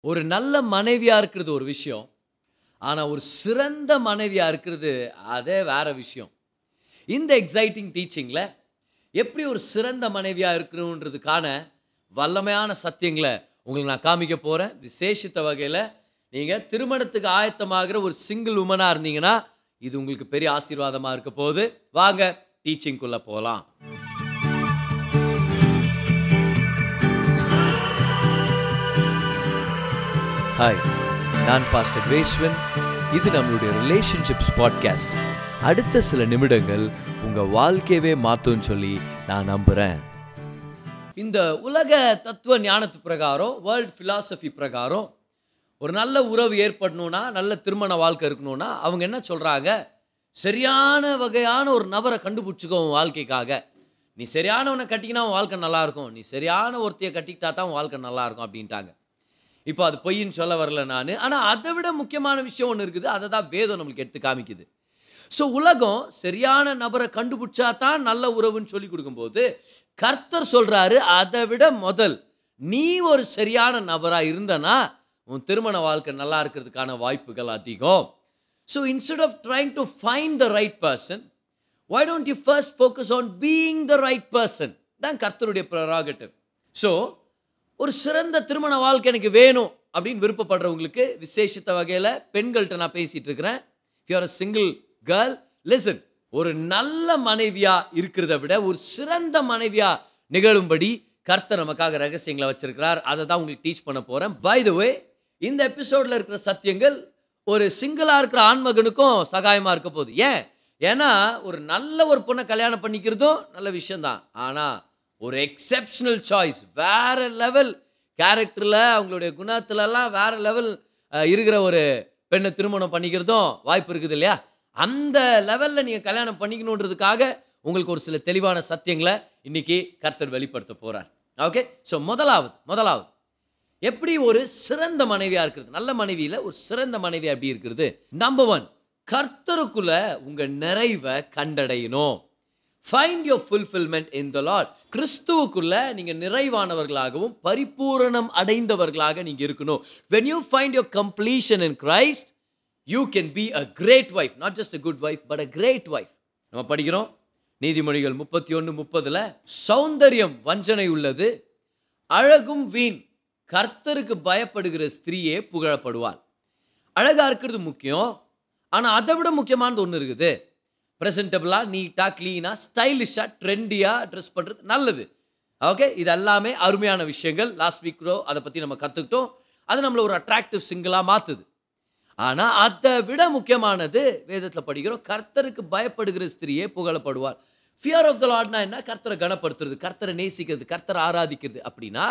ஒரு நல்ல மனைவியாக இருக்கிறது ஒரு விஷயம் ஆனால் ஒரு சிறந்த மனைவியாக இருக்கிறது அதே வேறு விஷயம். இந்த எக்ஸைட்டிங் டீச்சிங்கில் எப்படி ஒரு சிறந்த மனைவியாக இருக்கணுன்றதுக்கான வல்லமையான சத்தியங்களை உங்களுக்கு நான் காமிக்க போகிறேன் விசேஷித்த வகையில் நீங்கள் திருமணத்துக்கு ஆயத்தமாகிற ஒரு சிங்கிள் உமனாக இருந்தீங்கன்னா இது உங்களுக்கு பெரிய ஆசீர்வாதமாக இருக்க போகுது. வாங்க டீச்சிங்குள்ளே போகலாம் ஹாய் நான் பாஸ்டர் கிரேஸ்வன் இது நம்மளுடைய ரிலேஷன்ஷிப்ஸ் பாட்காஸ்ட் அடுத்த சில நிமிடங்கள் உங்கள் வாழ்க்கையவே மாற்றும்னு சொல்லி நான் நம்புகிறேன் இந்த உலக தத்துவ ஞானத்து பிரகாரம் வேர்ல்ட் ஃபிலாசபி பிரகாரம் ஒரு நல்ல உறவு ஏற்படணும்னா நல்ல திருமண வாழ்க்கை இருக்கணும்னா அவங்க என்ன சொல்கிறாங்க சரியான வகையான ஒரு நபரை கண்டுபிடிச்சிக்கோ உன் வாழ்க்கைக்காக. நீ சரியானவனை கட்டிக்கினா உன் வாழ்க்கை நல்லாயிருக்கும் நீ சரியான ஒருத்தையை கட்டிக்கிட்டா தான் உன் வாழ்க்கை நல்லா இருக்கும் அப்படின்ட்டாங்க. இப்போ அது பொய்ன்னு சொல்ல வரல நான். ஆனால் அதை விட முக்கியமான விஷயம் ஒன்று இருக்குது. அதை தான் வேதம் நம்மளுக்கு எடுத்து காமிக்குது. ஸோ உலகம் சரியான நபரை கண்டுபிடிச்சா தான் நல்ல உறவுன்னு சொல்லி கொடுக்கும்போது கர்த்தர் சொல்கிறாரு அதை விட முதல் நீ ஒரு சரியான நபராக இருந்தனா உன் திருமண வாழ்க்கை நல்லா இருக்கிறதுக்கான வாய்ப்புகள் அதிகம். So instead of trying to find the right person why don't you first focus on being the right person தான் கர்த்தருடைய ப்ரராகட்டிவ் ஸோ ஒரு சிறந்த திருமண வாழ்க்கை எனக்கு வேணும் அப்படின்னு விருப்பப்படுறவங்களுக்கு விசேஷித்த வகையில் பெண்கள்கிட்ட நான் பேசிகிட்டு இருக்கிறேன். You are a single girl listen ஒரு நல்ல மனைவியாக இருக்கிறத விட ஒரு சிறந்த மனைவியாக நிகழும்படி கர்த்தர் நமக்காக ரகசியங்களை வச்சுருக்கிறார். அதை தான் உங்களுக்கு டீச் பண்ண போகிறேன் பை த வே இந்த எபிசோடில் இருக்கிற சத்தியங்கள் ஒரு சிங்கிளாக இருக்கிற ஆண்மகனுக்கும் சகாயமாக இருக்க போகுது. ஏன்? ஏன்னா ஒரு நல்ல ஒரு பொண்ணை கல்யாணம் பண்ணிக்கிறதும் நல்ல விஷயந்தான் ஆனால் ஒரு எக்ஸெப்ஷனல் சாய்ஸ் வேற லெவல் கேரக்டரில் அவங்களுடைய குணத்துலலாம் வேற லெவல் இருக்கிற ஒரு பெண்ணை திருமணம் பண்ணிக்கிறதும் வாய்ப்பு இருக்குது இல்லையா? அந்த லெவலில் நீங்கள் கல்யாணம் பண்ணிக்கணுன்றதுக்காக உங்களுக்கு ஒரு சில தெளிவான சத்தியங்களை இன்னைக்கு கர்த்தர் வெளிப்படுத்த போகிறார் ஓகே ஸோ முதலாவது முதலாவது. எப்படி ஒரு சிறந்த மனைவியாக இருக்கிறது? நல்ல மனைவியில் ஒரு சிறந்த மனைவி அப்படி இருக்கிறது? நம்பர் ஒன் கர்த்தருக்குள்ள உங்கள் நிறைவை கண்டடையணும். Find your fulfilment in the Lord கிறிஸ்துவுக்குள்ள நீங்கள் நிறைவானவர்களாகவும் பரிபூரணம் அடைந்தவர்களாக நீங்கள் இருக்கணும். When you find your completion in Christ you can be a great wife not just a good wife but a great wife நம்ம படிக்கிறோம். நீதிமொழிகள் முப்பத்தி ஒன்று முப்பதில் சௌந்தரியம் வஞ்சனை உள்ளது அழகும் வீண். கர்த்தருக்கு பயப்படுகிற ஸ்திரீயே புகழப்படுவாள். அழகாக இருக்கிறது முக்கியம். ஆனால் அதை விட முக்கியமானது ஒன்று இருக்குது. ப்ரெசன்டபுளாக நீட்டாக க்ளீனாக ஸ்டைலிஷாக ட்ரெண்டியாக ட்ரெஸ் பண்ணுறது நல்லது. ஓகே இது எல்லாமே அருமையான விஷயங்கள். லாஸ்ட் வீக்கோ அதை பற்றி நம்ம கற்றுக்கிட்டோம் அது நம்மளை ஒரு அட்ராக்டிவ் சிங்கிளாக மாற்றுது ஆனால் அதை விட முக்கியமானது வேதத்தில் படிக்கிறோம் கர்த்தருக்கு பயப்படுகிற ஸ்திரியே புகழப்படுவார். ஃபியர் ஆஃப் த லார்ட்னா என்ன? கர்த்தரை கனப்படுத்துறது கர்த்தரை நேசிக்கிறது கர்த்தரை ஆராதிக்கிறது. அப்படின்னா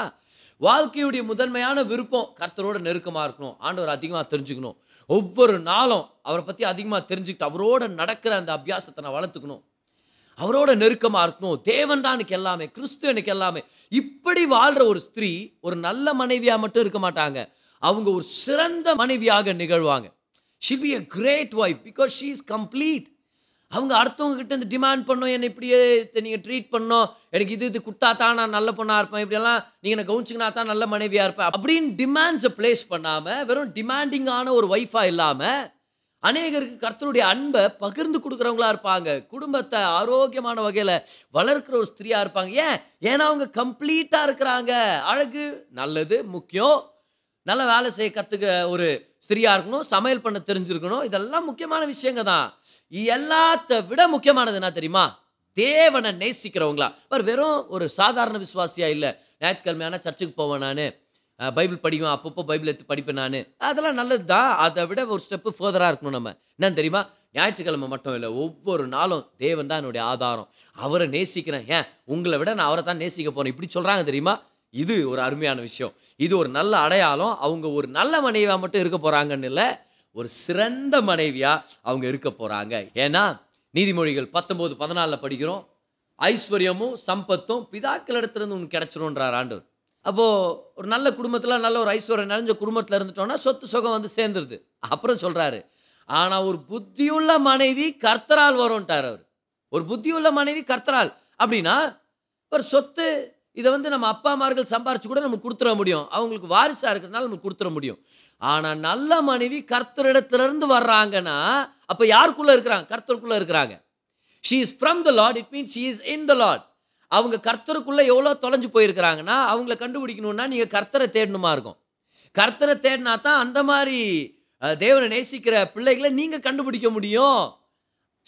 வாழ்க்கையுடைய முதன்மையான விருப்பம் கர்த்தரோட நெருக்கமாக இருக்கணும். ஆண்டவர் அதிகமாக தெரிஞ்சுக்கணும். ஒவ்வொரு நாளும் அவரை பற்றி அதிகமாக தெரிஞ்சுக்கிட்டு அவரோட நடக்கிற அந்த அபியாசத்தை நான் வளர்த்துக்கணும். அவரோட நெருக்கமாக இருக்கணும். தேவன் தான் எனக்கு எல்லாமே கிறிஸ்து எனக்கு எல்லாமே. இப்படி வாழ்கிற ஒரு ஸ்திரீ ஒரு நல்ல மனைவியாக மட்டும் இருக்க மாட்டாங்க. அவங்க ஒரு சிறந்த மனைவியாக நிகழ்வாங்க. She'll be a great wife because she is complete அவங்க அடுத்தவங்க இந்த இருந்து டிமாண்ட் பண்ணோம் என்னை இப்படியே நீங்கள் ட்ரீட் பண்ணோம். எனக்கு இது இது கொடுத்தா தான் நான் நல்ல பொண்ணாக இருப்பேன். இப்படியெல்லாம் நீங்கள் என்னை கவனிச்சிங்கன்னா தான் நல்ல மனைவியாக இருப்பேன். அப்படின்னு டிமாண்ட்ஸை ப்ளேஸ் பண்ணாமல் வெறும் டிமாண்டிங்கான ஒரு ஒய்ஃபாக இல்லாமல் அநேகருக்கு கர்த்தருடைய அன்பை பகிர்ந்து கொடுக்குறவங்களா இருப்பாங்க. குடும்பத்தை ஆரோக்கியமான வகையில் வளர்க்குற ஒரு ஸ்திரியாக இருப்பாங்க. ஏன்? ஏன்னா அவங்க கம்ப்ளீட்டாக இருக்கிறாங்க. அழகு நல்லது முக்கியம். நல்ல வேலை செய்ய கற்றுக்க ஒரு ஸ்திரியாக இருக்கணும் சமையல் பண்ண தெரிஞ்சிருக்கணும். இதெல்லாம் முக்கியமான விஷயங்க தான் எல்லாத்த விட முக்கியமானது என்ன தெரியுமா? தேவனை நேசிக்கிறவங்களா. பார் வெறும் ஒரு சாதாரண விசுவாசியா இல்லை. ஞாயிற்றுக்கிழமையான சர்ச்சுக்கு போவேன் நான். பைபிள் படிக்கும் அப்பப்போ பைபிள் எடுத்து படிப்பேன் நான். அதெல்லாம் நல்லது தான். அதை விட ஒரு ஸ்டெப்பு ஃபர்தராக இருக்கணும் நம்ம. என்னன்னு தெரியுமா? ஞாயிற்றுக்கிழமை மட்டும் இல்லை ஒவ்வொரு நாளும் தேவன் தான் என்னுடைய ஆதாரம். அவரை நேசிக்கிறேன். ஏன்? உங்களை விட நான் அவரை தான் நேசிக்க போகிறேன் இப்படி சொல்கிறாங்க தெரியுமா? இது ஒரு அருமையான விஷயம். இது ஒரு நல்ல அடையாளம். அவங்க ஒரு நல்ல மனைவியாக மட்டும் இருக்க போகிறாங்கன்னு இல்லை ஒரு சிறந்த மனைவியாக அவங்க இருக்க போகிறாங்க ஏன்னா நீதிமொழிகள் பத்தொம்போது பதினாலில் படிக்கிறோம். ஐஸ்வர்யமும் சம்பத்தும் பிதாக்களிடத்திலிருந்து உனக்கு கிடைச்சிரும்ன்றார் ஆண்டவர். அப்போது ஒரு நல்ல குடும்பத்தில் நல்ல ஒரு ஐஸ்வர்யம் நிறைஞ்ச குடும்பத்தில் இருந்துட்டோம்னா சொத்து சுகம் வந்து சேர்ந்துருது. அப்புறம் சொல்கிறாரு ஆனால் ஒரு புத்தியுள்ள மனைவி கர்த்தரால் வரும்ட்டார் அவர். ஒரு புத்தியுள்ள மனைவி கர்த்தரால். அப்படின்னா ஒரு சொத்து இதை வந்து நம்ம அப்பா அம்மார்கள் சம்பாரிச்சு கூட நமக்கு கொடுத்துட முடியும். அவங்களுக்கு வாரிசாக இருக்கிறதுனால நமக்கு கொடுத்துட முடியும். ஆனால் நல்ல மனைவி கர்த்தரிடத்திலிருந்து வர்றாங்கன்னா அப்போ யாருக்குள்ளே இருக்கிறாங்க? கர்த்தருக்குள்ளே இருக்கிறாங்க. She is from the Lord it means she is in the Lord அவங்க கர்த்தருக்குள்ளே எவ்வளோ தொலைஞ்சு போயிருக்கிறாங்கன்னா அவங்கள கண்டுபிடிக்கணுன்னா நீங்கள் கர்த்தரை தேடணுமா இருக்கும். கர்த்தரை தேடினா தான் அந்த மாதிரி தேவனை நேசிக்கிற பிள்ளைகளை நீங்கள் கண்டுபிடிக்க முடியும்.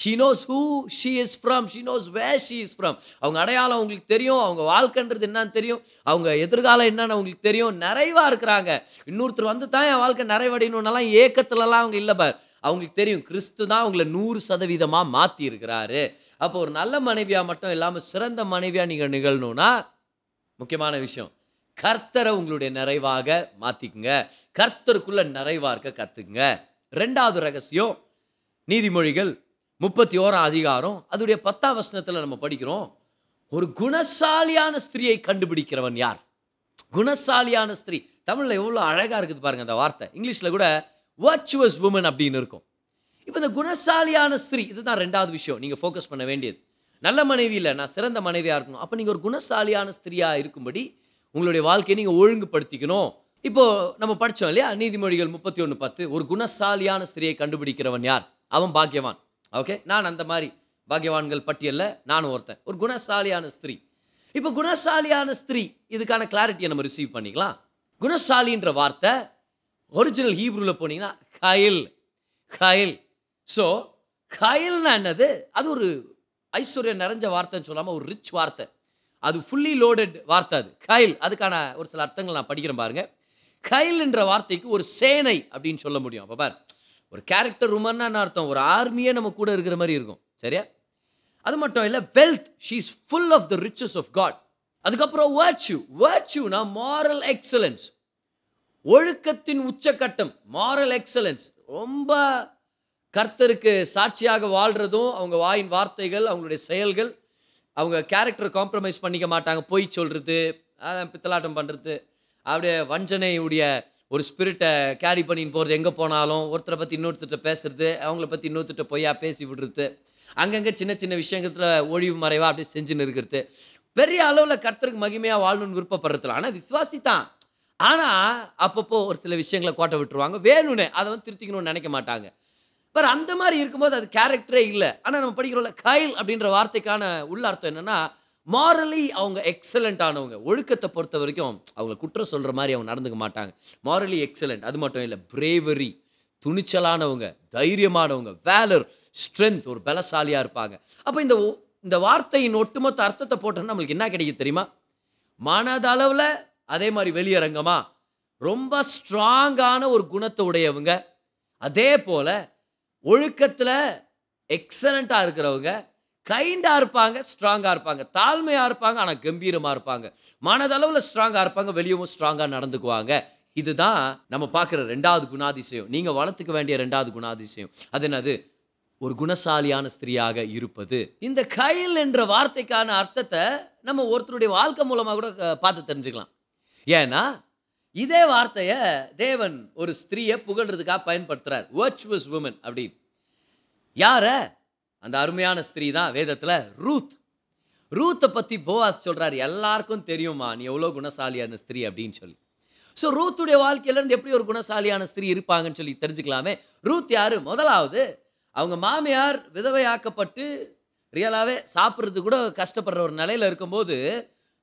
She knows who she is from she knows where she is from அவங்க அடையாளம் அவங்களுக்கு தெரியும். அவங்க வாழ்க்கைன்றது என்னன்னு தெரியும். அவங்க எதிர்காலம் என்னன்னு அவங்களுக்கு தெரியும். நிறைவாக இருக்கிறாங்க. இன்னொருத்தர் வந்து தான் என் வாழ்க்கை நிறைவடையணும்னாலாம் ஏக்கத்துலலாம் அவங்க இல்லை பார். அவங்களுக்கு தெரியும். கிறிஸ்து தான் அவங்கள நூறு சதவீதமாக மாற்றி இருக்கிறாரு அப்போ ஒரு நல்ல மனைவியாக மட்டும் இல்லாமல் சிறந்த மனைவியாக நீங்கள் நிகழணும்னா முக்கியமான விஷயம். கர்த்தரை உங்களுடைய நிறைவாக மாற்றிக்குங்க கர்த்தருக்குள்ளே நிறைவாக இருக்க கற்றுக்குங்க ரெண்டாவது ரகசியம் நீதிமொழிகள் முப்பத்தி ஓராம் அதிகாரம் அதோடைய பத்தாம் வசனத்தில் நம்ம படிக்கிறோம் ஒரு குணசாலியான ஸ்திரியை கண்டுபிடிக்கிறவன் யார்? குணசாலியான ஸ்திரீ. தமிழில் எவ்வளோ அழகாக இருக்குது பாருங்க அந்த வார்த்தை. இங்கிலீஷில் கூட வர்ச்சுவஸ் உமன் அப்படின்னு இருக்கும். இப்போ இந்த குணசாலியான ஸ்திரீ இதுதான் ரெண்டாவது விஷயம். நீங்கள் ஃபோக்கஸ் பண்ண வேண்டியது. நல்ல மனைவி இல்லை நான் சிறந்த மனைவியாக இருக்கணும். அப்போ நீங்கள் ஒரு குணசாலியான ஸ்திரியாக இருக்கும்படி உங்களுடைய வாழ்க்கையை நீங்கள் ஒழுங்குபடுத்திக்கணும். இப்போது நம்ம படித்தோம் இல்லையா? நீதிமொழிகள் முப்பத்தி ஒன்று பத்து ஒரு குணசாலியான ஸ்திரியை கண்டுபிடிக்கிறவன் யார்? அவன் பாக்கியவான். ஓகே நான் அந்த மாதிரி பாக்கியவான்கள் பட்டியலில் நானும் ஒருத்தன். ஒரு குணசாலியான ஸ்திரீ. இப்போ குணசாலியான ஸ்திரீ இதுக்கான கிளாரிட்டியை நம்ம ரிசீவ் பண்ணிக்கலாம். குணசாலின்ற வார்த்தை ஒரிஜினல் ஹீப்ரூவில் போனீங்கன்னா கயில் கயில் ஸோ கயில்னா என்னது? அது ஒரு ஐஸ்வர்யம் நிறைஞ்ச வார்த்தைன்னு சொல்லாமல் ஒரு ரிச் வார்த்தை. அது ஃபுல்லி லோடட் வார்த்தை அது. கயில் அதுக்கான ஒரு சில அர்த்தங்கள் நான் படிக்கிறேன் பாருங்கள் கயில்ன்ற வார்த்தைக்கு ஒரு சேனை அப்படின்னு சொல்ல முடியும். அப்போ பார் ஒரு கேரக்டர் உமன்னா என்ன அர்த்தம்? ஒரு ஆர்மியே நம்ம கூட இருக்கிற மாதிரி இருக்கும். சரியா? அது மட்டும் இல்லை wealth she is full of the riches of God அதுக்கப்புறம் வேர்ச்சு வேர்ச்சுனா மாரல் எக்ஸலன்ஸ் ஒழுக்கத்தின் உச்சக்கட்டம். மாரல் எக்ஸலன்ஸ் ரொம்ப கர்த்தருக்கு சாட்சியாக வாழ்கிறதும் அவங்க வாயின் வார்த்தைகள் அவங்களுடைய செயல்கள் அவங்க கேரக்டர் காம்ப்ரமைஸ் பண்ணிக்க மாட்டாங்க. பொய் சொல்கிறது பித்தலாட்டம் பண்ணுறது அப்படியே வஞ்சனையுடைய ஒரு ஸ்பிரிட்டை கேரி பண்ணின்னு போகிறது எங்கே போனாலும் ஒருத்தரை பற்றி இன்னொருத்தர்கிட்ட பேசுறது அவங்கள பற்றி இன்னொருத்தர்கிட்ட பொய்யா பேசி விடுறது அங்கங்கே சின்ன சின்ன விஷயத்துல ஒழிவு மறைவாக அப்படியே செஞ்சுன்னு இருக்கிறது. பெரிய அளவில் கர்த்தருக்கு மகிமையாக வாழணும்னு விருப்பப்படுறதுல. ஆனால் விசுவாசி தான் ஆனால் அப்பப்போ ஒரு சில விஷயங்களை கோட்டை விட்டுருவாங்க. வேணும்னே அதை வந்து திருத்திக்கணும்னு நினைக்க மாட்டாங்க. பட் அந்த மாதிரி இருக்கும்போது அது கேரக்டரே இல்லை. ஆனால் நம்ம படிக்கிறோம்ல கைல் அப்படின்ற வார்த்தைக்கான உள்ள அர்த்தம் என்னென்னா மாரலி அவங்க எக்ஸலண்ட் ஆனவங்க. ஒழுக்கத்தை பொறுத்த வரைக்கும் அவங்கள குற்றம் சொல்கிற மாதிரி அவங்க நடந்துக்க மாட்டாங்க. மாரலி எக்ஸலண்ட் அது மட்டும் இல்லை பிரேவரி துணிச்சலானவங்க தைரியமானவங்க வேலர் ஸ்ட்ரென்த் ஒரு பலசாலியாக இருப்பாங்க. அப்போ இந்த ஒ- இந்த வார்த்தையின் ஒட்டுமொத்த அர்த்தத்தை போட்டோம்னா நம்மளுக்கு என்ன கிடைக்குது தெரியுமா? மனதளவில் அதே மாதிரி வெளியரங்கமா ரொம்ப ஸ்ட்ராங்கான ஒரு குணத்தை உடையவங்க அதே போல் ஒழுக்கத்தில் எக்ஸலண்ட்டாக இருக்கிறவங்க கைண்டாக இருப்பாங்க ஸ்ட்ராங்காக இருப்பாங்க. தாழ்மையாக இருப்பாங்க ஆனால் கம்பீரமாக இருப்பாங்க. மனதளவில் ஸ்ட்ராங்காக இருப்பாங்க வெளியவும் ஸ்ட்ராங்காக நடந்துக்குவாங்க. இதுதான் நம்ம பார்க்குற ரெண்டாவது குணாதிசயம். நீங்கள் வளர்த்துக்க வேண்டிய ரெண்டாவது குணாதிசயம். அது என்னது? ஒரு குணசாலியான ஸ்திரியாக இருப்பது. இந்த கைல் என்ற வார்த்தைக்கான அர்த்தத்தை நம்ம ஒருத்தருடைய வாழ்க்கை மூலமாக கூட பார்த்து தெரிஞ்சுக்கலாம். ஏன்னா இதே வார்த்தையை தேவன் ஒரு ஸ்திரீயை புகழ்றதுக்காக பயன்படுத்துகிறார் வர்ச்சுவஸ் உமன் அப்படின்னு. யாரை? அந்த அருமையான ஸ்திரீ தான் வேதத்தில் ரூத். ரூத்தை பற்றி போவாஸ் சொல்கிறார் எல்லாருக்கும் தெரியுமா நீ எவ்வளோ குணசாலியான ஸ்திரீ அப்படின்னு சொல்லி. ஸோ ரூத்துடைய வாழ்க்கையிலேருந்து எப்படி ஒரு குணசாலியான ஸ்திரீ இருப்பாங்கன்னு சொல்லி தெரிஞ்சுக்கலாமே. ரூத் யார்? முதலாவது அவங்க மாமியார் விதவையாக்கப்பட்டு ரியலாகவே சாப்பிட்றது கூட கஷ்டப்படுற ஒரு நிலையில் இருக்கும்போது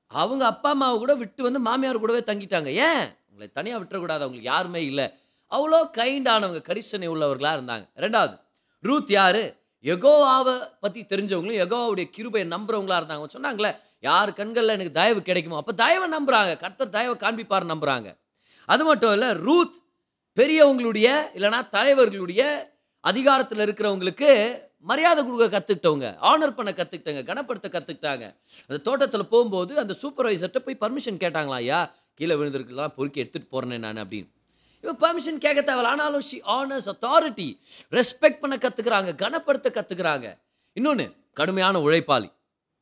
அவங்க அப்பா அம்மாவை கூட விட்டு வந்து மாமியார் கூடவே தங்கிட்டாங்க. ஏன்? உங்களை தனியாக விட்டுறக்கூடாது அவங்களுக்கு யாருமே இல்லை. அவ்வளோ கைண்டானவங்க கரிசனை உள்ளவர்களாக இருந்தாங்க. ரெண்டாவது ரூத் யாரு? எகோவாவை பற்றி தெரிஞ்சவங்களும் எகோவாவுடைய கிருபையை நம்புறவங்களா இருந்தாங்க. சொன்னாங்களே யார் கண்களில் எனக்கு தயவு கிடைக்குமோ? அப்போ தயவை நம்புகிறாங்க கர்த்தர் தயவை காண்பிப்பார் நம்புறாங்க. அது மட்டும் இல்லை ரூத் பெரியவங்களுடைய இல்லைனா தலைவர்களுடைய அதிகாரத்தில் இருக்கிறவங்களுக்கு மரியாதை கொடுக்க கற்றுக்கிட்டவங்க ஆனர் பண்ண கற்றுக்கிட்டாங்க கனப்படுத்த கற்றுக்கிட்டாங்க அந்த தோட்டத்தில் போகும்போது அந்த சூப்பர்வைசர்கிட்ட போய் பர்மிஷன் கேட்டாங்களா ஐயா கீழே விழுந்திருக்கலாம் பொறுக்கி எடுத்துகிட்டு போகிறேனே நான் அப்படின்னு. இவன் பர்மிஷன் கேட்க தேவையில்ல ஆனாலும் ஷி ஆனர்ஸ் அத்தாரிட்டி ரெஸ்பெக்ட் பண்ண கற்றுக்குறாங்க கனப்படுத்த கற்றுக்குறாங்க இன்னொன்று கடுமையான உழைப்பாளி.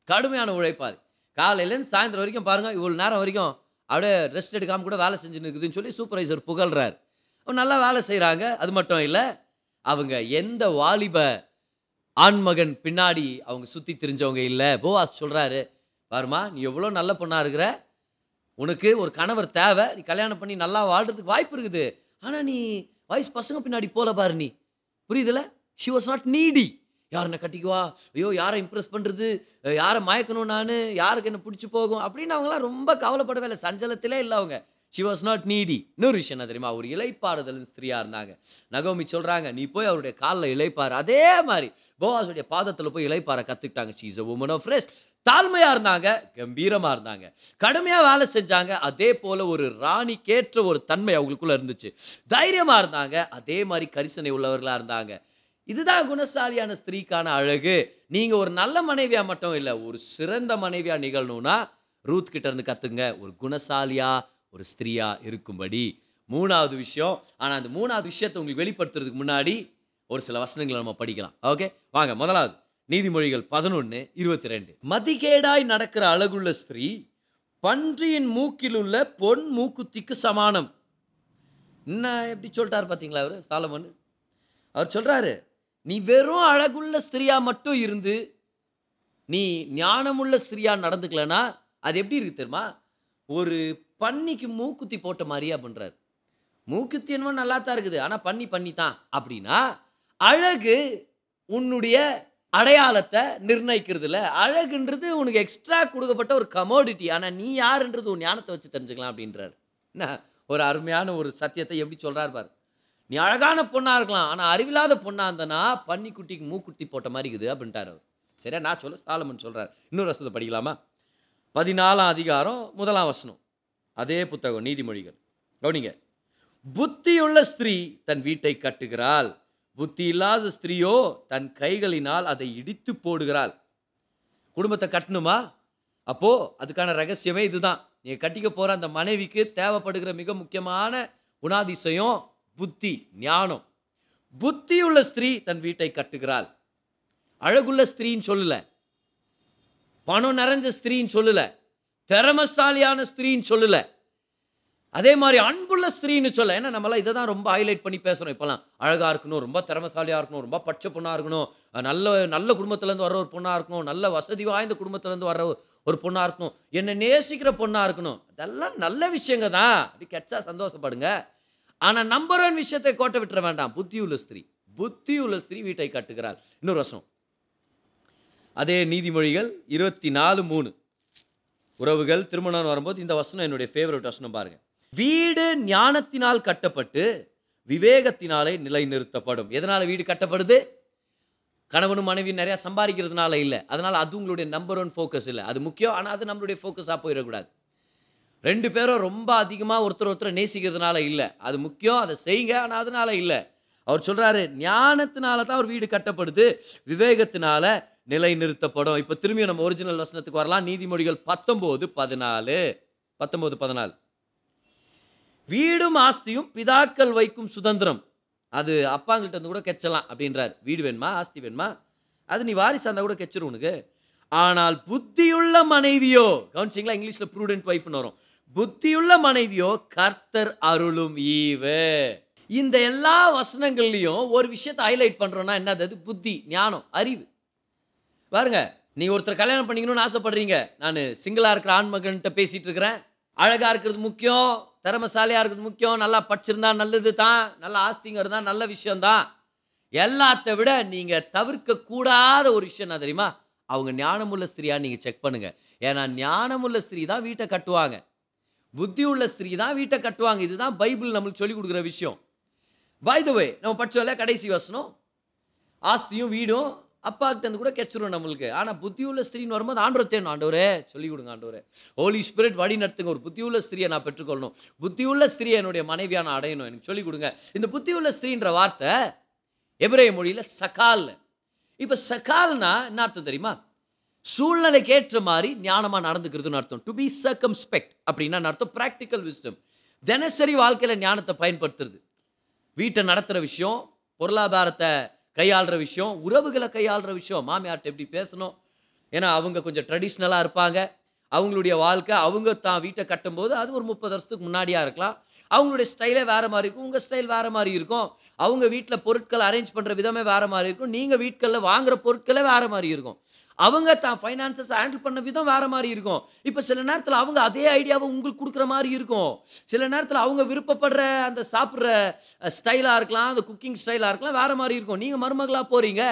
கடுமையான உழைப்பாளி. காலையிலேருந்து சாயந்தரம் வரைக்கும் பாருங்கள் இவ்வளோ நேரம் வரைக்கும் அப்படியே ரெஸ்ட் எடுக்காமல் கூட வேலை செஞ்சுன்னு இருக்குதுன்னு சொல்லி சூப்பர்வைசர் புகழ்கிறார் அவன் நல்லா வேலை செய்கிறாங்க அது மட்டும் இல்லை அவங்க எந்த வாலிப ஆண்மகன் பின்னாடி அவங்க சுற்றி திரிஞ்சவங்க இல்லை. போவாஸ் சொல்கிறாரு பாருமா நீ எவ்வளோ நல்ல பொண்ணாக இருக்கிற உனக்கு ஒரு கணவர் தேவை நீ கல்யாணம் பண்ணி நல்லா வாழ்கிறதுக்கு வாய்ப்பு இருக்குது. ஆனால் நீ வயசு பசங்க பின்னாடி போல பாரு நீ. புரியுதுல? ஷி வாஸ் நாட் நீடி யார் என்ன கட்டிக்குவா? ஐயோ யாரை இம்ப்ரெஸ் பண்ணுறது யாரை மயக்கணும் நான்? யாருக்கு என்ன பிடிச்சி போகும்? அப்படின்னு அவங்களாம் ரொம்ப கவலைப்படவே இல்லை சஞ்சலத்திலே இல்லை அவங்க. ஷி வாஸ் நாட் நீடி இன்னொரு விஷயம் என்ன தெரியுமா? ஒரு இலைப்பாறுதல் ஸ்திரியாக இருந்தாங்க. நகோமி சொல்கிறாங்க நீ போய் அவருடைய காலில் இலைப்பாரு அதே மாதிரி போவாஸுடைய பாதத்தில் போய் இலைப்பார கற்றுக்கிட்டாங்க she's a woman of fresh தாழ்மையாக இருந்தாங்க கம்பீரமாக இருந்தாங்க. கடுமையாக வேலை செஞ்சாங்க அதே போல் ஒரு ராணிக்கேற்ற ஒரு தன்மை அவங்களுக்குள்ளே இருந்துச்சு. தைரியமாக இருந்தாங்க அதே மாதிரி கரிசனை உள்ளவர்களாக இருந்தாங்க. இதுதான் குணசாலியான ஸ்திரீக்கான அழகு. நீங்கள் ஒரு நல்ல மனைவியாக மட்டும் இல்லை ஒரு சிறந்த மனைவியாக நிகழணும்னா ரூத் கிட்ட இருந்து கற்றுங்க ஒரு குணசாலியாக ஒரு ஸ்திரீயாக இருக்கும்படி. மூணாவது விஷயம் ஆனால் அந்த மூணாவது விஷயத்தை உங்களுக்கு வெளிப்படுத்துறதுக்கு முன்னாடி ஒரு சில வசனங்களை நம்ம படிக்கலாம். ஓகே? வாங்க முதலாவது. நீதிமொழிகள் பதினொன்று இருபத்தி ரெண்டு மதிகேடாய் நடக்கிற அழகுள்ள ஸ்திரீ பன்றியின் மூக்கில் உள்ள பொன் மூக்குத்திக்கு சமானம். என்ன எப்படி சொல்லிட்டார் பார்த்தீங்களா அவர் சாலமன்? அவர் சொல்கிறாரு நீ வெறும் அழகுள்ள ஸ்திரியாக மட்டும் இருந்து நீ ஞானமுள்ள ஸ்திரியாக நடந்துக்கலனா அது எப்படி இருக்கு தெரியுமா? ஒரு பன்னிக்கு மூக்குத்தி போட்ட மாதிரியா பண்ணுறார் மூக்குத்தி என்னமோ நல்லா தான் இருக்குது ஆனால் பண்ணி பண்ணி தான் அப்படின்னா அழகு உன்னுடைய அடையாளத்தை நிர்ணயிக்கிறதுல அழகுன்றது உனக்கு எக்ஸ்ட்ரா கொடுக்கப்பட்ட ஒரு கமோடிட்டி ஆனால் நீ யாருன்றது உன் ஞானத்தை வச்சு தெரிஞ்சுக்கலாம் அப்படின்றார். என்ன? ஒரு அருமையான ஒரு சத்தியத்தை எப்படி சொல்கிறார் பாரு. நீ அழகான பொண்ணாக இருக்கலாம். ஆனால் அறிவில்லாத பொண்ணாக இருந்தனா பன்னிக்குட்டிக்கு மூக்குட்டி போட்ட மாதிரி இருக்குது அப்படின்ட்டார் அவர். சரியா? நான் சொல்ல சாலமன் சொல்கிறார் இன்னொரு வசனத்தை படிக்கலாமா? பதினாலாம் அதிகாரம் முதலாம் வசனம். அதே புத்தகம் நீதிமொழிகள். கவனிங்க. புத்தியுள்ள ஸ்திரீ தன் வீட்டை கட்டுகிறாள். புத்தி இல்லாத ஸ்திரீயோ தன் கைகளினால் அதை இடித்து போடுகிறாள். குடும்பத்தை கட்டணுமா? அப்போது அதுக்கான ரகசியமே இதுதான். நீங்கள் கட்டிக்க போகிற அந்த மனைவிக்கு தேவைப்படுகிற மிக முக்கியமான குணாதிசயம் புத்தி ஞானம். புத்தியுள்ள ஸ்திரீ தன் வீட்டை கட்டுகிறாள். அழகுள்ள ஸ்திரீன்னு சொல்லலை. பணம் நிறைஞ்ச ஸ்திரீன்னு சொல்லலை. திறமசாலியான ஸ்திரீன்னு சொல்லலை. அதே மாதிரி அன்புள்ள ஸ்திரீன்னு சொல்ல ஏன்னா நம்மளாம் இதை தான் ரொம்ப ஹைலைட் பண்ணி பேசுகிறோம் இப்போலாம் அழகாக இருக்கணும் ரொம்ப திறமசாலியாக இருக்கணும் ரொம்ப பச்சை பொண்ணாக இருக்கணும் நல்ல நல்ல குடும்பத்துலேருந்து வர ஒரு பொண்ணாக இருக்கணும் நல்ல வசதி வாய்ந்த குடும்பத்துலேருந்து வர ஒரு பொண்ணாக இருக்கணும் என்னை நேசிக்கிற பொண்ணாக இருக்கணும். அதெல்லாம் நல்ல விஷயங்க தான். அப்படி கெச்சா சந்தோஷப்படுங்க. ஆனால் நம்பர் ஒன் விஷயத்தை கோட்டை விட்டுற வேண்டாம். புத்தி உள்ள ஸ்திரீ. புத்தி உள்ள ஸ்திரீ வீட்டை கட்டுகிறாள். இன்னொரு வருஷம் அதே நீதிமொழிகள் இருபத்தி நாலு மூணு. உறவுகள் திருமணம் வரும்போது இந்த வசனம் என்னுடைய ஃபேவரட் வசனம் பாருங்கள் வீடு ஞானத்தினால் கட்டப்பட்டு விவேகத்தினாலே நிலைநிறுத்தப்படும். எதனால் வீடு கட்டப்படுது? கணவனும் மனைவி நிறையா சம்பாதிக்கிறதுனால இல்லை. அதனால் அது உங்களுடைய நம்பர் ஒன் ஃபோக்கஸ் இல்லை. அது முக்கியம். ஆனால் அது நம்மளுடைய ஃபோக்கஸாக போயிடக்கூடாது. ரெண்டு பேரும் ரொம்ப அதிகமாக ஒருத்தர் ஒருத்தர் நேசிக்கிறதுனால இல்லை. அது முக்கியம். அதை செய்யுங்க. ஆனால் அதனால இல்லை. அவர் சொல்கிறாரு ஞானத்தினால தான் ஒரு வீடு கட்டப்படுது. விவேகத்தினால நிலை நிறுத்தப்படும் இப்போ திரும்பியும் நம்ம ஒரிஜினல் வசனத்துக்கு வரலாம். நீதிமொழிகள் பத்தொம்போது பதினாலு. பத்தொம்போது பதினாலு. வீடும் ஆஸ்தியும் பிதாக்கள் வைக்கும் சுதந்திரம். அது அப்பாங்கிட்ட இருந்து கூட கெச்சலாம் அப்படின்றார். வீடு வேணுமா? ஆஸ்தி வேணுமா? அது நீ வாரிசு அந்த கூட கெச்சிரும் உனக்கு. ஆனால் புத்தியுள்ள மனைவியோ கவனிச்சிங்களா? இங்கிலீஷில் ப்ரூடென்ட் ஒய்ஃப்னு வரும். புத்தியுள்ள மனைவியோ கர்த்தர் அருளும் ஈவு. இந்த எல்லா வசனங்கள்லையும் ஒரு விஷயத்தை ஹைலைட் பண்ணுறோன்னா என்னது? அது புத்தி ஞானம் அறிவு. பாருங்க நீ ஒருத்தர் கல்யாணம் பண்ணிக்கணும்னு ஆசைப்படுறீங்க. நான் சிங்கிளாக இருக்கிற ஆண்மகன்கிட்ட பேசிகிட்டு இருக்கிறேன். அழகாக இருக்கிறது முக்கியம். திறமசாலியா இருக்கிறது முக்கியம். நல்லா படிச்சிருந்தா நல்லது தான் நல்ல ஆஸ்திங்கிறது இருந்தால் நல்ல விஷயம்தான். எல்லாத்த விட நீங்கள் தவிர்க்கக்கூடாத ஒரு விஷயம் என்ன தெரியுமா? அவங்க ஞானமுள்ள ஸ்திரியாக நீங்கள் செக் பண்ணுங்கள் ஏன்னா ஞானமுள்ள ஸ்திரீ தான் வீட்டை கட்டுவாங்க. புத்தி உள்ள ஸ்திரீ தான் வீட்டை கட்டுவாங்க. இதுதான் பைபிள் நம்மளுக்கு சொல்லிக் கொடுக்குற விஷயம். பை த வே நம்ம படிச்சோம்ல கடைசி வசனம். ஆஸ்தியும் வீடும் அப்பாக்கிட்டேருந்து கூட கெச்சிரும் நம்மளுக்கு. ஆனால் புத்தி உள்ள ஸ்திரீன்னு வரும்போது ஆண்டவர் தேணும் ஆண்டவரே சொல்லி கொடுங்க ஆண்டவரே. ஹோலி ஸ்பிரிட் வழி நடத்துங்க. ஒரு புத்தி உள்ள ஸ்திரியை நான் பெற்றுக்கொள்ளணும். புத்தி உள்ள ஸ்திரியை என்னுடைய மனைவியாக நான் அடையணும். எனக்கு சொல்லி கொடுங்க. இந்த புத்தி உள்ள ஸ்திரீன்ற வார்த்தை எபிரேய மொழியில் சகால் இப்போ சகால்னா என்ன அர்த்தம் தெரியுமா? சூழ்நிலைக்கு ஏற்ற மாதிரி ஞானமாக நடந்துக்கிறதுன்னு அர்த்தம். டு பி சர்க்கம்ஸ்பெக்ட் அப்படின்னா அர்த்தம்? ப்ராக்டிக்கல் விஸ்டம் தினசரி வாழ்க்கையில் ஞானத்தை பயன்படுத்துறது. வீட்டை நடத்துகிற விஷயம் பொருளாதாரத்தை கையாளுற விஷயம் உறவுகளை கையாளுற விஷயம். மாமியார்ட்ட எப்படி பேசணும்? ஏன்னா அவங்க கொஞ்சம் ட்ரெடிஷ்னலாக இருப்பாங்க. அவங்களுடைய வாழ்க்கை அவங்க தான் வீட்டை கட்டும்போது அது ஒரு முப்பது வருஷத்துக்கு முன்னாடியாக இருக்கலாம். அவங்களுடைய ஸ்டைலே வேறு மாதிரி இருக்கும். உங்கள் ஸ்டைல் வேறு மாதிரி இருக்கும். அவங்க வீட்டில் பொருட்கள் அரேஞ்ச் பண்ணுற விதமே வேறு மாதிரி இருக்கும். நீங்கள் வீட்களில் வாங்குற பொருட்களே வேறு மாதிரி இருக்கும். அவங்க தான் ஃபைனான்சஸ் ஹேண்டில் பண்ண விதம் வேற மாதிரி இருக்கும். இப்போ சில நேரத்தில் அவங்க அதே ஐடியாவை உங்களுக்கு கொடுக்குற மாதிரி இருக்கும். சில நேரத்தில் அவங்க விருப்பப்படுற அந்த சாப்பிட்ற ஸ்டைலாக இருக்கலாம் அந்த குக்கிங் ஸ்டைலாக இருக்கலாம் வேறு மாதிரி இருக்கும். நீங்கள் மருமகளாக போகிறீங்க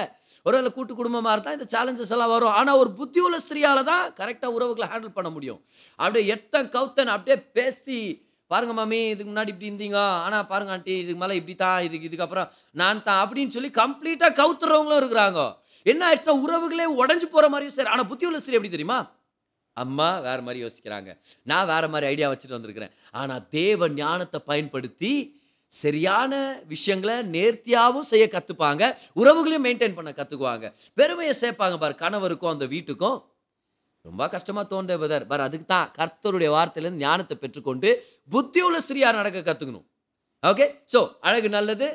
ஒருவேளை கூட்டு குடும்பமாக இருந்தால் இந்த சேலஞ்சஸ் எல்லாம் வரும். ஆனால் ஒரு புத்தி உள்ள ஸ்திரியால் தான் கரெக்டாக உறவுகளை ஹேண்டில் பண்ண முடியும். அப்படியே எத்தன் கவுத்தன் அப்படியே பேசி பாருங்க மாமி இதுக்கு முன்னாடி இப்படி இருந்தீங்க. ஆனால் பாருங்க ஆண்டி இதுக்கு மேலே இப்படி தான் இதுக்கு இதுக்கப்புறம் நான் தான் அப்படின்னு சொல்லி கம்ப்ளீட்டாக கவுத்துறவங்களும் இருக்கிறாங்க. என்ன ஆயிடுச்சுன்னா உறவுகளே உடஞ்சி போகிற மாதிரியும் சரி. ஆனால் புத்தி உள்ள ஸ்திரீ எப்படி தெரியுமா? அம்மா வேறு மாதிரி யோசிக்கிறாங்க. நான் வேறு மாதிரி ஐடியா வச்சுட்டு வந்திருக்கிறேன். ஆனால் தேவ ஞானத்தை பயன்படுத்தி சரியான விஷயங்களை நேர்த்தியாகவும் செய்ய கற்றுப்பாங்க உறவுகளையும் மெயின்டைன் பண்ண கற்றுக்குவாங்க பெருமையை சேர்ப்பாங்க பார் கணவருக்கும் அந்த வீட்டுக்கும். ரொம்ப கஷ்டமாக தோன்றே பதர் பார் அதுக்கு தான் கர்த்தருடைய வார்த்தையிலேருந்து ஞானத்தை பெற்றுக்கொண்டு புத்தியுள்ள ஸ்திரியா நடக்க கற்றுக்கணும் ஓகே ஸோ அழகு நல்லது.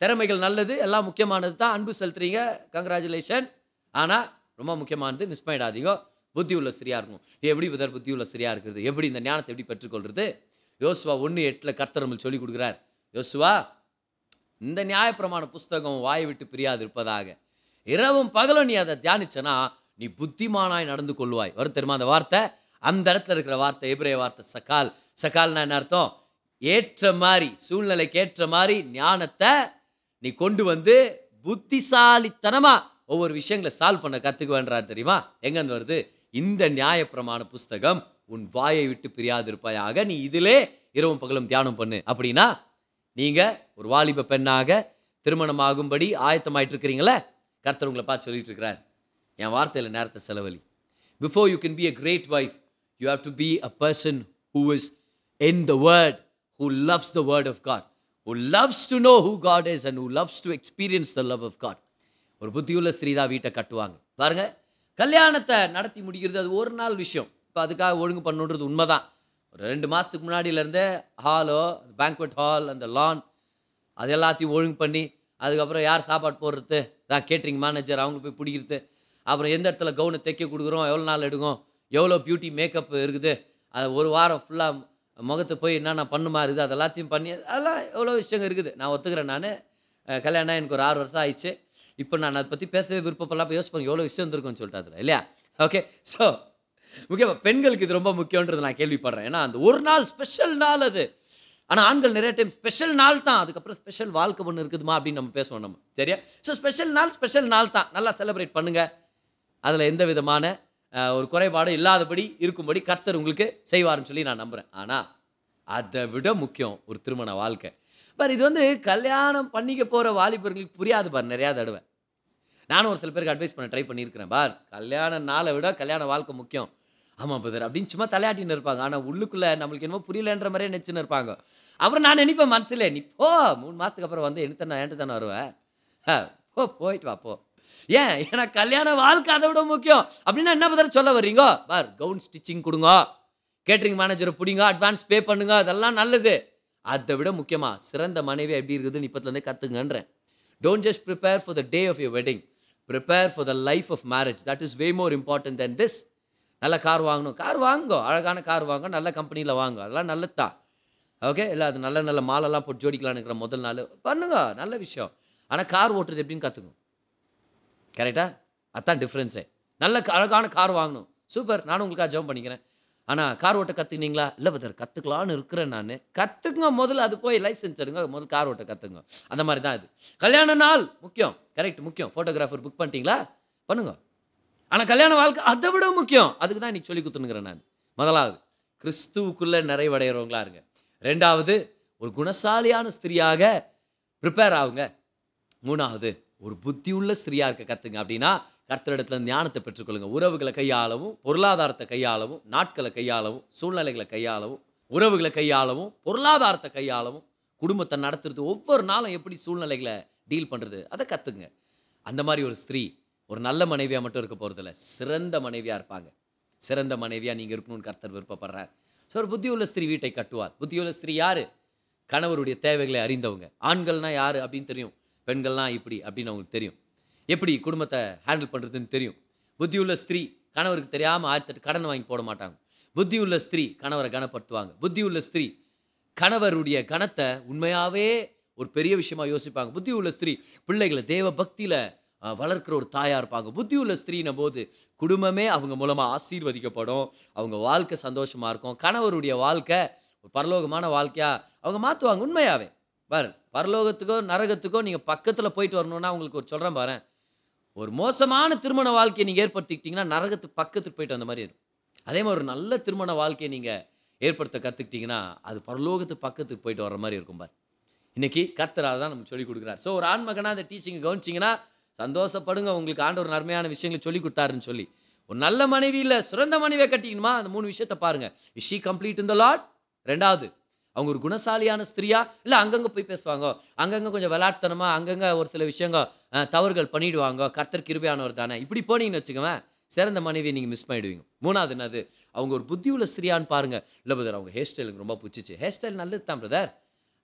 திறமைகள் நல்லது எல்லாம் முக்கியமானது தான். அன்பு செலுத்துறீங்க. கங்க்ராச்சுலேஷன் ஆனால் ரொம்ப முக்கியமானது மிஸ் பண்ணிடாதீங்க. புத்தி உள்ள ஸ்திரியா இருக்கும் எப்படி புதர் புத்தி உள்ள சரியாக இருக்கிறது? எப்படி இந்த ஞானத்தை எப்படி பெற்றுக்கொள்கிறது யோசுவா ஒன்று எட்டில் கர்த்தர் நம்மளுக்கு சொல்லி கொடுக்குறார். யோசுவா இந்த நியாயப்பிரமாண புஸ்தகம் வாய் விட்டு பிரியாது இருப்பதாக. இரவும் பகலும் நீ அதை தியானிச்சனா நீ புத்திமானாய் நடந்து கொள்வாய். வரும் தெரியுமா அந்த வார்த்தை? அந்த இடத்துல இருக்கிற வார்த்தை எபிரே வார்த்தை சக்கால். சக்கால்னா என்ன அர்த்தம்? ஏற்ற மாதிரி சூழ்நிலைக்கு ஏற்ற மாதிரி ஞானத்தை நீ கொண்டு வந்து புத்திசாலித்தனமாக ஒவ்வொரு விஷயங்களை சால்வ் பண்ண கற்றுக்குவேன்றார் தெரியுமா? எங்கேருந்து வருது? இந்த நியாயப்பிரமாண புஸ்தகம் உன் வாயை விட்டு பிரியாது இருப்பாயாக நீ இதிலே இரவும் பகலும் தியானம் பண்ணு. அப்படின்னா நீங்கள் ஒரு வாலிப பெண்ணாக திருமணமாகும்படி ஆயத்தமாயிட்டு இருக்கிறீங்களே கர்த்தர் உங்களை பார்த்து சொல்லிட்டு இருக்கிறார் என் வார்த்தையில் நேரத்தை செலவழி. Before you can be a great wife you have to be a person who is in the word who loves the word of God who loves to know who God is and who loves to experience the love of God ஒரு புத்தியுள்ள ஸ்திரீ தான் வீட்டை கட்டுவாங்க. பாருங்க கல்யாணத்தை நடத்தி முடிக்கிறது அது ஒரு நாள் விஷயம். இப்போ அதுக்காக ஒழுங்கு பண்ணுன்றது உண்மைதான். ஒரு ரெண்டு மாதத்துக்கு முன்னாடியிலேருந்தே ஹாலோ பேங்க்வெட் ஹால் அந்த லான் அது எல்லாத்தையும் ஒழுங்கு பண்ணி அதுக்கப்புறம் யார் சாப்பாடு போடுறது? தான் கேட்ரிங் மேனேஜர் அவங்க போய் பிடிக்கிறது. அப்புறம் எந்த இடத்துல கவுனை தைக்க கொடுக்குறோம்? எவ்வளோ நாள் எடுக்கும்? எவ்வளோ பியூட்டி மேக்கப் இருக்குது? அது ஒரு வாரம் ஃபுல்லாக முகத்தை போய் என்னென்ன பண்ணுமா இருக்குது அது எல்லாத்தையும் பண்ணி அதெல்லாம் எவ்வளோ விஷயங்கள் இருக்குது. நான் ஒத்துக்கிறேன் நான். கல்யாணம் எனக்கு ஒரு ஆறு வருஷம் ஆயிடுச்சு. இப்போ நான் அதை பற்றி பேசவே விருப்பப்படலாம் யோசிச்சு பண்ணி எவ்வளோ விஷயம் இருந்திருக்கும்னு சொல்லிட்டு அதில் இல்லையா? ஓகே ஸோ முக்கியமாக பெண்களுக்கு இது ரொம்ப முக்கியன்றது நான் கேள்விப்படுறேன். ஏன்னா அந்த ஒரு நாள் ஸ்பெஷல் நாள் அது. ஆனால் ஆண்கள் நிறைய டைம் ஸ்பெஷல் நாள் தான். அதுக்கப்புறம் ஸ்பெஷல் வாழ்க்கை ஒன்று இருக்குதுமா அப்படின்னு நம்ம பேசுவோம் நம்ம. சரியா? ஸோ ஸ்பெஷல் நாள் ஸ்பெஷல் நாள் தான். நல்லா செலிப்ரேட் பண்ணுங்கள் அதில் எந்த விதமான ஒரு குறைபாடும் இல்லாதபடி இருக்கும்படி கர்த்தர் உங்களுக்கு செய்வாருன்னு சொல்லி நான் நம்புகிறேன் ஆனால் அதை விட முக்கியம் ஒரு திருமண வாழ்க்கை. பார் இது வந்து கல்யாணம் பண்ணிக்க போகிற வாலிபர்களுக்கு புரியாது பார் நிறையா தடவை. நானும் ஒரு சில பேருக்கு அட்வைஸ் பண்ண ட்ரை பண்ணியிருக்கிறேன். பார் கல்யாண நாளை விட கல்யாண வாழ்க்கை முக்கியம். ஆமாம் பதர் அப்படின்னு சும்மா தலையாட்டின்னு இருப்பாங்க. ஆனால் உள்ளுக்குள்ளே நம்மளுக்கு என்னமோ புரியலன்ற மாதிரியே நினச்சின்னு இருப்பாங்க. அப்புறம் நான் நினைப்பேன் மனசில் நீ போ மூணு மாதத்துக்கு அப்புறம் வந்து என்ன தானே என்கிட்ட தானே வருவேன் ஆ, போ போயிட்டு வா போ. ஏன்? ஏன்னா கல்யாண வாழ்க்கை அதை விட முக்கியம். அப்படின்னா என்ன பதில் சொல்ல வர்றீங்க? பார் கவுன் ஸ்டிச்சிங் கொடுங்க. கேட்ரிங் மேனேஜரை பிடிங்க அட்வான்ஸ் பே பண்ணுங்க. அதெல்லாம் நல்லது. அதை விட முக்கியமாக சிறந்த மனைவி எப்படி இருக்குதுன்னு இப்போத்துலேருந்தே கற்றுங்கன்றேன் don't just prepare for the day of your wedding prepare for the life of marriage that is way more important then this நல்ல கார் வாங்கணும். கார் வாங்கோ அழகான கார் வாங்க. நல்ல கம்பெனியில் வாங்க அதெல்லாம் நல்லது தான் ஓகே இல்லை அது நல்ல நல்ல மாலெல்லாம் போட்டு ஜோடிக்கலான்னு இருக்கிற முதல் நாள். பண்ணுங்க. நல்ல விஷயம். ஆனால் கார் ஓட்டுறது எப்படின்னு கற்றுக்கும் கரெக்டாக அதான் டிஃப்ரென்ஸே நல்ல க- அழகான கார் வாங்கணும். சூப்பர். நானும் உங்களுக்காக ஜெபம் பண்ணிக்கிறேன். ஆனால் கார் ஓட்ட கற்றுக்கினீங்களா இல்லை பதர் கற்றுக்கலான்னு இருக்கிறேன் நான். கற்றுக்குங்க முதல்ல அது போய் லைசென்ஸ் எடுங்க. முதல்ல கார் ஓட்ட கற்றுங்க அந்த மாதிரி தான் இது கல்யாண நாள் முக்கியம். கரெக்ட் முக்கியம். ஃபோட்டோகிராஃபர் புக் பண்ணிட்டீங்களா? பண்ணுங்க. ஆனால் கல்யாண வாழ்க்கை அதை விட முக்கியம். அதுக்கு தான் இன்றைக்கி சொல்லி கொடுத்துனுங்கிறேன் நான். முதலாவது கிறிஸ்துவுக்குள்ளே நிறைவடைகிறவங்களா இருங்க. ரெண்டாவது ஒரு குணசாலியான ஸ்திரியாக ப்ரிப்பேர் ஆகுங்க. மூணாவது ஒரு புத்தியுள்ள ஸ்திரியாக இருக்க கற்றுங்க அப்படின்னா கர்த்தரிடத்துல ஞானத்தை பெற்றுக்கொள்ளுங்க. உறவுகளை கையாளவும் பொருளாதாரத்தை கையாளவும் நாட்களை கையாளவும் சூழ்நிலைகளை கையாளவும் உறவுகளை கையாளவும் பொருளாதாரத்தை கையாளவும் குடும்பத்தை நடத்துறது ஒவ்வொரு நாளும் எப்படி சூழ்நிலைகளை டீல் பண்ணுறது அதை கற்றுங்க அந்த மாதிரி ஒரு ஸ்திரீ ஒரு நல்ல மனைவியாக மட்டும் இருக்க போகிறதில்ல சிறந்த மனைவியாக இருப்பாங்க. சிறந்த மனைவியாக நீங்கள் இருக்கணும்னு கர்த்தர் விருப்பப்படுறார். ஸோ ஒரு புத்தியுள்ள ஸ்திரீ வீட்டை கட்டுவார். புத்தியுள்ள ஸ்திரீ யார்? கணவருடைய தேவைகளை அறிந்தவங்க. ஆண்கள்னால் யார் அப்படின்னு தெரியும். பெண்கள்லாம் இப்படி அப்படின்னு அவங்களுக்கு தெரியும். எப்படி குடும்பத்தை ஹேண்டில் பண்ணுறதுன்னு தெரியும். புத்தியுள்ள ஸ்திரீ கணவருக்கு தெரியாமல் ஆயிரத்தெட்டு கடன் வாங்கி போட மாட்டாங்க. புத்தியுள்ள ஸ்திரீ கணவரை கனப்படுத்துவாங்க. புத்தியுள்ள ஸ்திரீ கணவருடைய கணத்தை உண்மையாகவே ஒரு பெரிய விஷயமா யோசிப்பாங்க. புத்தி உள்ள ஸ்திரீ பிள்ளைகளை தேவ பக்தியில் வளர்க்குற வளர்க்கிற ஒரு தாயாக இருப்பாங்க. புத்தி உள்ள ஸ்திரீனும் போது குடும்பமே அவங்க மூலமாக ஆசீர்வதிக்கப்படும். அவங்க வாழ்க்கை சந்தோஷமாக இருக்கும். கணவருடைய வாழ்க்கை ஒரு பரலோகமான வாழ்க்கையாக அவங்க மாற்றுவாங்க உண்மையாகவே பாரு பரலோகத்துக்கோ நரகத்துக்கோ நீங்கள் பக்கத்தில் போயிட்டு வரணும்னா உங்களுக்கு ஒரு சொல்கிறேன் பாரு ஒரு மோசமான திருமண வாழ்க்கையை நீங்கள் ஏற்படுத்திக்கிட்டிங்கன்னா நரகத்துக்கு பக்கத்துக்கு போயிட்டு வந்த மாதிரி இருக்கும். அதே மாதிரி ஒரு நல்ல திருமண வாழ்க்கையை நீங்கள் ஏற்படுத்த கற்றுக்கிட்டிங்கன்னா அது பரலோகத்துக்கு பக்கத்துக்கு போயிட்டு வர மாதிரி இருக்கும் பார் இன்றைக்கி கர்த்தரால் தான் நமக்கு சொல்லிக் கொடுக்குறார். ஸோ ஒரு ஆண்மகனாக அந்த டீச்சிங்கை கவனிச்சிங்கன்னா சந்தோஷப்படுங்க உங்களுக்கு ஆண்டவர் நன்மையான விஷயங்களை சொல்லி கொடுத்தாருன்னு சொல்லி. ஒரு நல்ல மனைவி இல்லை சிறந்த மனைவியை கட்டிக்கணுமா? அந்த மூணு விஷயத்தை பாருங்கள் இஸ் ஷீ கம்ப்ளீட் இந்த லாட் ரெண்டாவது அவங்க ஒரு குணசாலியான ஸ்திரியா? இல்லை அங்கங்கே போய் பேசுவாங்க? அங்கங்கே கொஞ்சம் விளாட்டுத்தனமாக அங்கங்கே ஒரு சில விஷயங்க தவறுகள் பண்ணிடுவாங்க? கர்த்தர் கிருபையானவர் தானே? இப்படி போனீங்கன்னு வச்சுக்கோவேன் சிறந்த மனைவியை நீங்கள் மிஸ் பண்ணிடுவீங்க. மூணாவது என்னது? அவங்க ஒரு புத்தி உள்ள ஸ்திரியான்னு பாருங்க. இல்லை பிரதர் அவங்க ஹேர் ஸ்டைலுக்கு ரொம்ப பிடிச்சிச்சு. ஹேர் ஸ்டைல் நல்லது தான் பிரதர்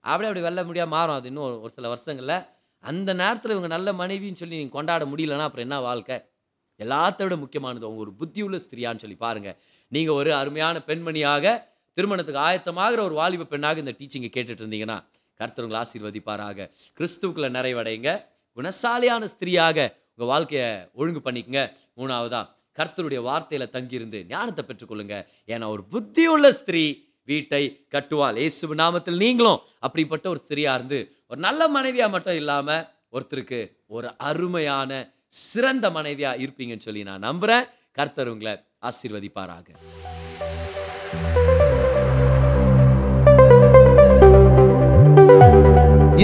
அப்படியே அப்படி வெல்ல முடியாது மாறும். அது இன்னும் ஒரு சில வருஷங்களில். அந்த நேரத்தில் இவங்க நல்ல மனைவின்னு சொல்லி நீங்கள் கொண்டாட முடியலன்னா அப்புறம் என்ன வாழ்க்கை? எல்லாத்த விட முக்கியமானது அவங்க ஒரு புத்தி உள்ள ஸ்திரியான்னு சொல்லி பாருங்கள் நீங்கள் ஒரு அருமையான பெண்மணியாக திருமணத்துக்கு ஆயத்தமாகிற ஒரு வாலிப பெண்ணாக இந்த டீச்சிங்கை கேட்டுட்டு இருந்தீங்கன்னா கர்த்தர் உங்களை ஆசீர்வதிப்பாராக. கிறிஸ்துவுக்குள்ள நிறைவடைங்க குணசாலியான ஸ்திரியாக உங்கள் வாழ்க்கையை ஒழுங்கு பண்ணிக்கங்க. மூணாவதா கர்த்தருடைய வார்த்தையில் தங்கியிருந்து ஞானத்தை பெற்றுக்கொள்ளுங்க. ஏன்னா ஒரு புத்தியுள்ள ஸ்திரீ வீட்டை கட்டுவாள். இயேசு நாமத்தில் நீங்களும் அப்படிப்பட்ட ஒரு ஸ்திரியாக இருந்து ஒரு நல்ல மனைவியாக மட்டும் இல்லாமல் ஒருத்தருக்கு ஒரு அருமையான சிறந்த மனைவியாக இருப்பீங்கன்னு சொல்லி நான் நம்புகிறேன் கர்த்தர் உங்களை ஆசீர்வதிப்பாராக.